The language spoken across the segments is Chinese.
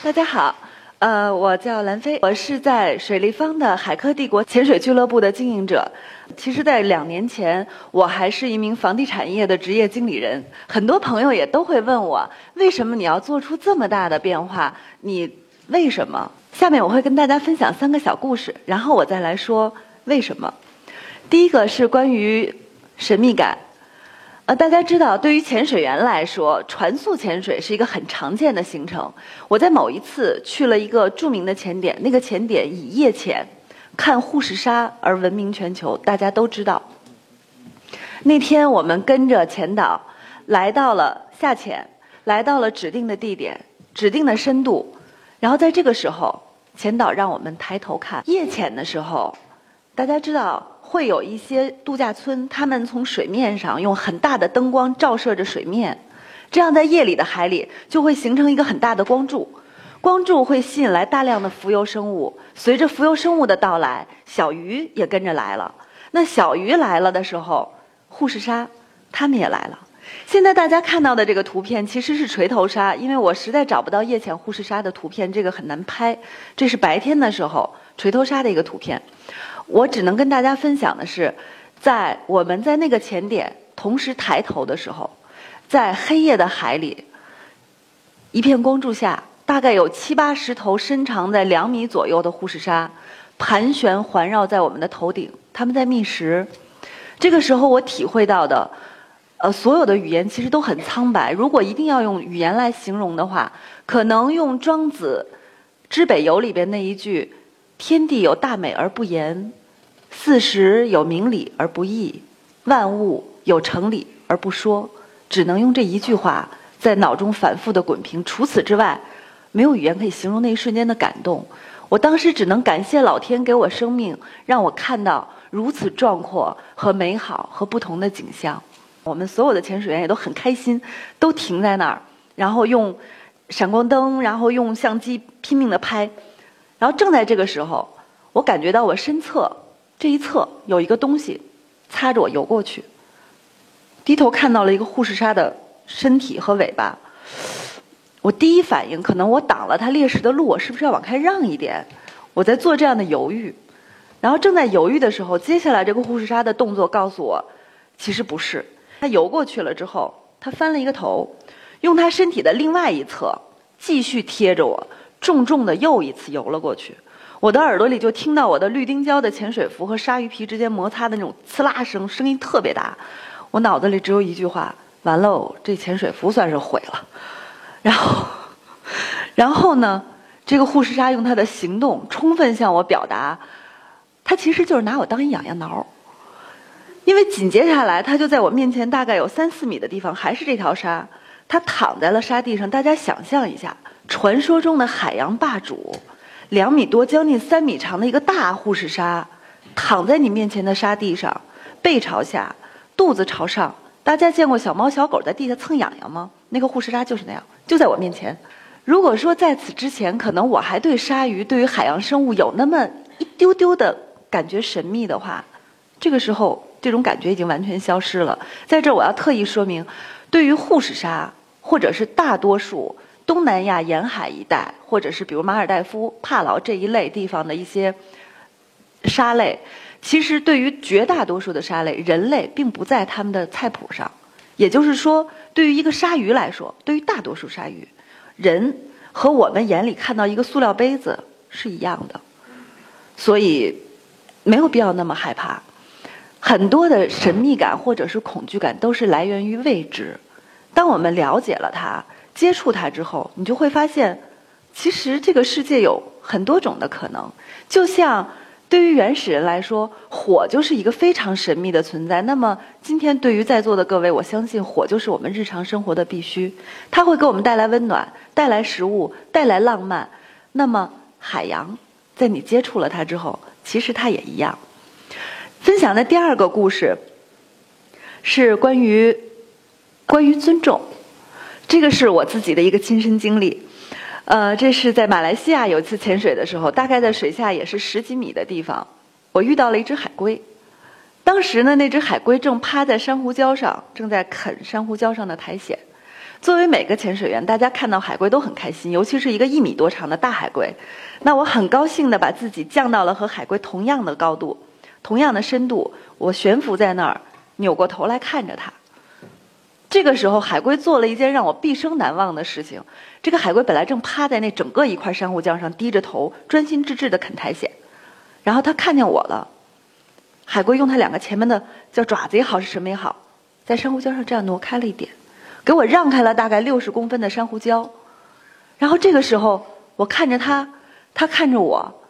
大家好，呃，我叫兰飞，我是在水立方的海科帝国潜水俱乐部的经营者。其实，在两年前，我还是一名房地产业的职业经理人。很多朋友也都会问我，为什么你要做出这么大的变化？你为什么？下面我会跟大家分享三个小故事，然后我再来说为什么。第一个是关于神秘感。呃，大家知道，对于潜水员来说，船速潜水是一个很常见的行程。我在某一次去了一个著名的潜点，那个潜点以夜潜看护士鲨而闻名全球，大家都知道。那天我们跟着潜导来到了下潜，来到了指定的地点、指定的深度，然后在这个时候，潜导让我们抬头看夜潜的时候，大家知道。会有一些度假村，他们从水面上用很大的灯光照射着水面，这样在夜里的海里就会形成一个很大的光柱，光柱会吸引来大量的浮游生物。随着浮游生物的到来，小鱼也跟着来了。那小鱼来了的时候，护士鲨它们也来了。现在大家看到的这个图片其实是锤头鲨，因为我实在找不到夜潜护士鲨的图片，这个很难拍。这是白天的时候锤头鲨的一个图片。我只能跟大家分享的是，在我们在那个前点同时抬头的时候，在黑夜的海里，一片光柱下，大概有七八十头身长在两米左右的护士鲨盘旋环绕在我们的头顶，它们在觅食。这个时候，我体会到的，呃，所有的语言其实都很苍白。如果一定要用语言来形容的话，可能用庄子《知北游》里边那一句：“天地有大美而不言。”四时有明理而不议，万物有成理而不说，只能用这一句话在脑中反复的滚屏。除此之外，没有语言可以形容那一瞬间的感动。我当时只能感谢老天给我生命，让我看到如此壮阔和美好和不同的景象。我们所有的潜水员也都很开心，都停在那儿，然后用闪光灯，然后用相机拼命的拍。然后正在这个时候，我感觉到我身侧。这一侧有一个东西，擦着我游过去。低头看到了一个护士鲨的身体和尾巴，我第一反应可能我挡了它猎食的路，我是不是要往开让一点？我在做这样的犹豫，然后正在犹豫的时候，接下来这个护士鲨的动作告诉我，其实不是。它游过去了之后，它翻了一个头，用它身体的另外一侧继续贴着我，重重的又一次游了过去。我的耳朵里就听到我的绿丁胶的潜水服和鲨鱼皮之间摩擦的那种刺啦声，声音特别大。我脑子里只有一句话：完喽，这潜水服算是毁了。然后，然后呢，这个护士鲨用它的行动充分向我表达，它其实就是拿我当一痒痒挠。因为紧接下来，它就在我面前大概有三四米的地方，还是这条鲨，它躺在了沙地上。大家想象一下，传说中的海洋霸主。两米多、将近三米长的一个大护士鲨，躺在你面前的沙地上，背朝下，肚子朝上。大家见过小猫小狗在地下蹭痒痒吗？那个护士鲨就是那样，就在我面前。如果说在此之前，可能我还对鲨鱼、对于海洋生物有那么一丢丢的感觉神秘的话，这个时候这种感觉已经完全消失了。在这儿，我要特意说明，对于护士鲨，或者是大多数。东南亚沿海一带，或者是比如马尔代夫、帕劳这一类地方的一些沙类，其实对于绝大多数的沙类，人类并不在他们的菜谱上。也就是说，对于一个鲨鱼来说，对于大多数鲨鱼，人和我们眼里看到一个塑料杯子是一样的，所以没有必要那么害怕。很多的神秘感或者是恐惧感，都是来源于未知。当我们了解了它。接触它之后，你就会发现，其实这个世界有很多种的可能。就像对于原始人来说，火就是一个非常神秘的存在。那么今天对于在座的各位，我相信火就是我们日常生活的必须，它会给我们带来温暖，带来食物，带来浪漫。那么海洋，在你接触了它之后，其实它也一样。分享的第二个故事是关于关于尊重。这个是我自己的一个亲身经历，呃，这是在马来西亚有一次潜水的时候，大概在水下也是十几米的地方，我遇到了一只海龟。当时呢，那只海龟正趴在珊瑚礁上，正在啃珊瑚礁上的苔藓。作为每个潜水员，大家看到海龟都很开心，尤其是一个一米多长的大海龟。那我很高兴的把自己降到了和海龟同样的高度、同样的深度，我悬浮在那儿，扭过头来看着它。这个时候，海龟做了一件让我毕生难忘的事情。这个海龟本来正趴在那整个一块珊瑚礁上，低着头，专心致志地啃苔藓。然后它看见我了，海龟用它两个前面的叫爪子也好是什么也好，在珊瑚礁上这样挪开了一点，给我让开了大概六十公分的珊瑚礁。然后这个时候，我看着它，它看着我，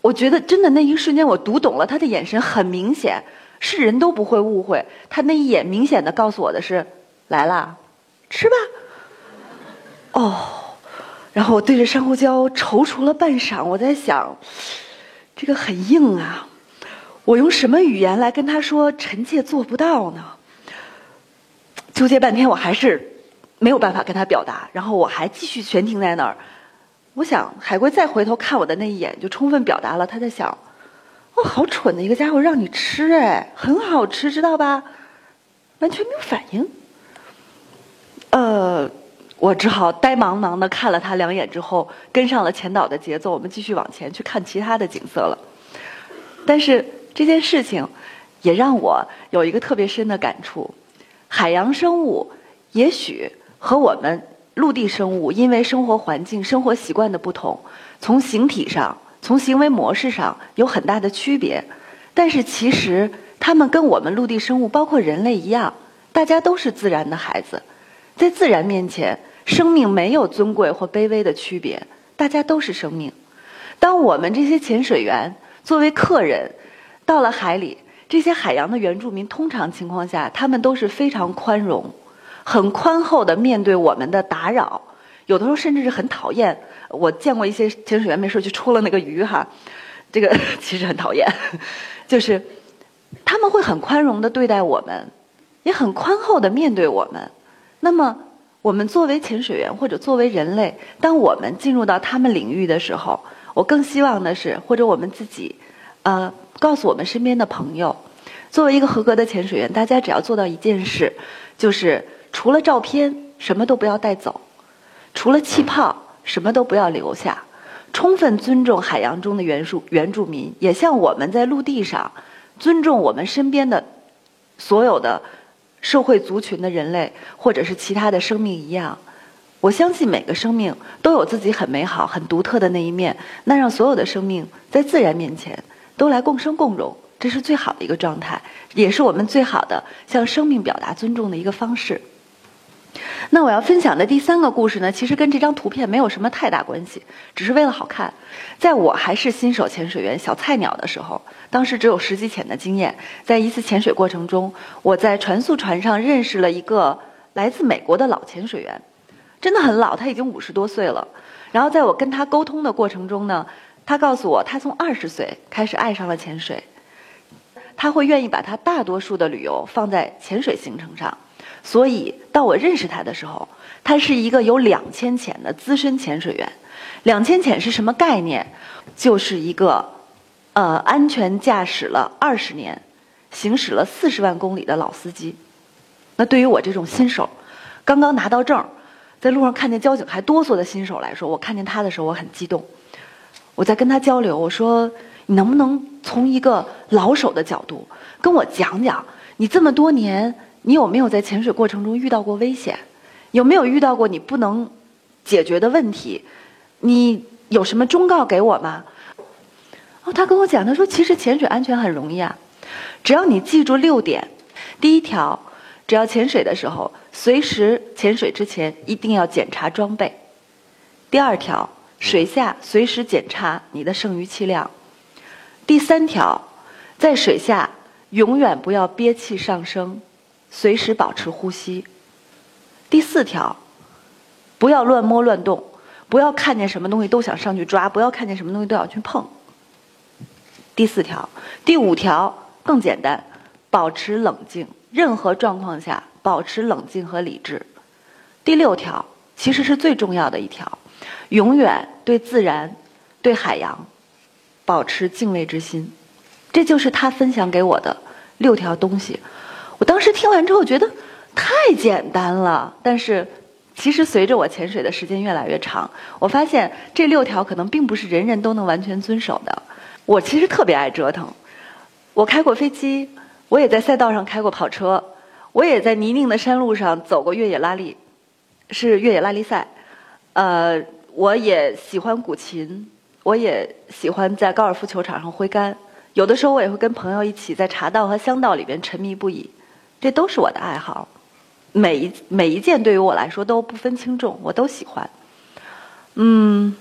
我觉得真的那一瞬间，我读懂了他的眼神，很明显。是人都不会误会，他那一眼明显的告诉我的是，来啦，吃吧。哦，然后我对着珊瑚礁踌躇了半晌，我在想，这个很硬啊，我用什么语言来跟他说臣妾做不到呢？纠结半天，我还是没有办法跟他表达，然后我还继续悬停在那儿。我想海龟再回头看我的那一眼，就充分表达了他在想。好蠢的一个家伙，让你吃哎，很好吃，知道吧？完全没有反应。呃，我只好呆茫茫的看了他两眼之后，跟上了前导的节奏，我们继续往前去看其他的景色了。但是这件事情也让我有一个特别深的感触：海洋生物也许和我们陆地生物因为生活环境、生活习惯的不同，从形体上。从行为模式上有很大的区别，但是其实他们跟我们陆地生物，包括人类一样，大家都是自然的孩子，在自然面前，生命没有尊贵或卑微的区别，大家都是生命。当我们这些潜水员作为客人到了海里，这些海洋的原住民，通常情况下，他们都是非常宽容、很宽厚的面对我们的打扰。有的时候甚至是很讨厌，我见过一些潜水员没事就戳了那个鱼哈，这个 其实很讨厌，就是他们会很宽容的对待我们，也很宽厚的面对我们。那么我们作为潜水员或者作为人类，当我们进入到他们领域的时候，我更希望的是，或者我们自己，呃，告诉我们身边的朋友，作为一个合格的潜水员，大家只要做到一件事，就是除了照片，什么都不要带走。除了气泡，什么都不要留下。充分尊重海洋中的原住原住民，也像我们在陆地上尊重我们身边的所有的社会族群的人类，或者是其他的生命一样。我相信每个生命都有自己很美好、很独特的那一面。那让所有的生命在自然面前都来共生共荣，这是最好的一个状态，也是我们最好的向生命表达尊重的一个方式。那我要分享的第三个故事呢，其实跟这张图片没有什么太大关系，只是为了好看。在我还是新手潜水员、小菜鸟的时候，当时只有十几潜的经验，在一次潜水过程中，我在船速船上认识了一个来自美国的老潜水员，真的很老，他已经五十多岁了。然后在我跟他沟通的过程中呢，他告诉我，他从二十岁开始爱上了潜水，他会愿意把他大多数的旅游放在潜水行程上。所以，到我认识他的时候，他是一个有两千潜的资深潜水员。两千潜是什么概念？就是一个，呃，安全驾驶了二十年、行驶了四十万公里的老司机。那对于我这种新手，刚刚拿到证，在路上看见交警还哆嗦的新手来说，我看见他的时候我很激动。我在跟他交流，我说：“你能不能从一个老手的角度跟我讲讲，你这么多年？”你有没有在潜水过程中遇到过危险？有没有遇到过你不能解决的问题？你有什么忠告给我吗？哦，他跟我讲，他说其实潜水安全很容易啊，只要你记住六点。第一条，只要潜水的时候，随时潜水之前一定要检查装备。第二条，水下随时检查你的剩余气量。第三条，在水下永远不要憋气上升。随时保持呼吸。第四条，不要乱摸乱动，不要看见什么东西都想上去抓，不要看见什么东西都要去碰。第四条，第五条更简单，保持冷静，任何状况下保持冷静和理智。第六条其实是最重要的一条，永远对自然、对海洋保持敬畏之心。这就是他分享给我的六条东西。我当时听完之后觉得太简单了。但是，其实随着我潜水的时间越来越长，我发现这六条可能并不是人人都能完全遵守的。我其实特别爱折腾，我开过飞机，我也在赛道上开过跑车，我也在泥泞的山路上走过越野拉力，是越野拉力赛。呃，我也喜欢古琴，我也喜欢在高尔夫球场上挥杆。有的时候我也会跟朋友一起在茶道和香道里边沉迷不已，这都是我的爱好。每一每一件对于我来说都不分轻重，我都喜欢。嗯，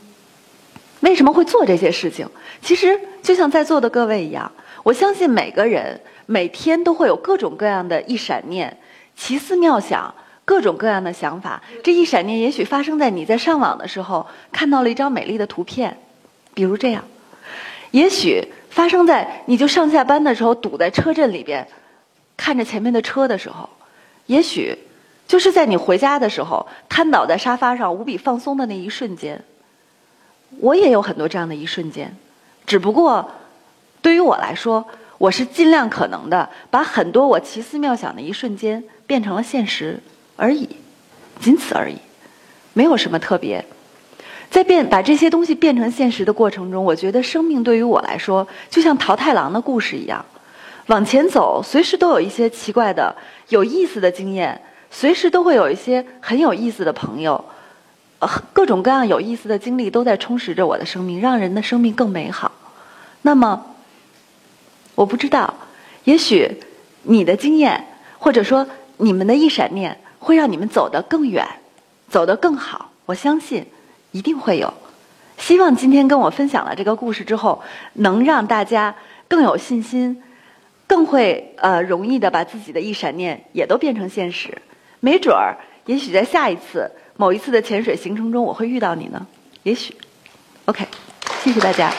为什么会做这些事情？其实就像在座的各位一样，我相信每个人每天都会有各种各样的一闪念、奇思妙想、各种各样的想法。这一闪念也许发生在你在上网的时候看到了一张美丽的图片，比如这样；也许发生在你就上下班的时候堵在车阵里边，看着前面的车的时候；也许就是在你回家的时候瘫倒在沙发上无比放松的那一瞬间。我也有很多这样的一瞬间。只不过，对于我来说，我是尽量可能的把很多我奇思妙想的一瞬间变成了现实而已，仅此而已，没有什么特别。在变把这些东西变成现实的过程中，我觉得生命对于我来说就像桃太郎的故事一样，往前走，随时都有一些奇怪的、有意思的经验，随时都会有一些很有意思的朋友。各种各样有意思的经历都在充实着我的生命，让人的生命更美好。那么，我不知道，也许你的经验，或者说你们的一闪念，会让你们走得更远，走得更好。我相信一定会有。希望今天跟我分享了这个故事之后，能让大家更有信心，更会呃容易的把自己的一闪念也都变成现实。没准儿，也许在下一次。某一次的潜水行程中，我会遇到你呢，也许。OK，谢谢大家。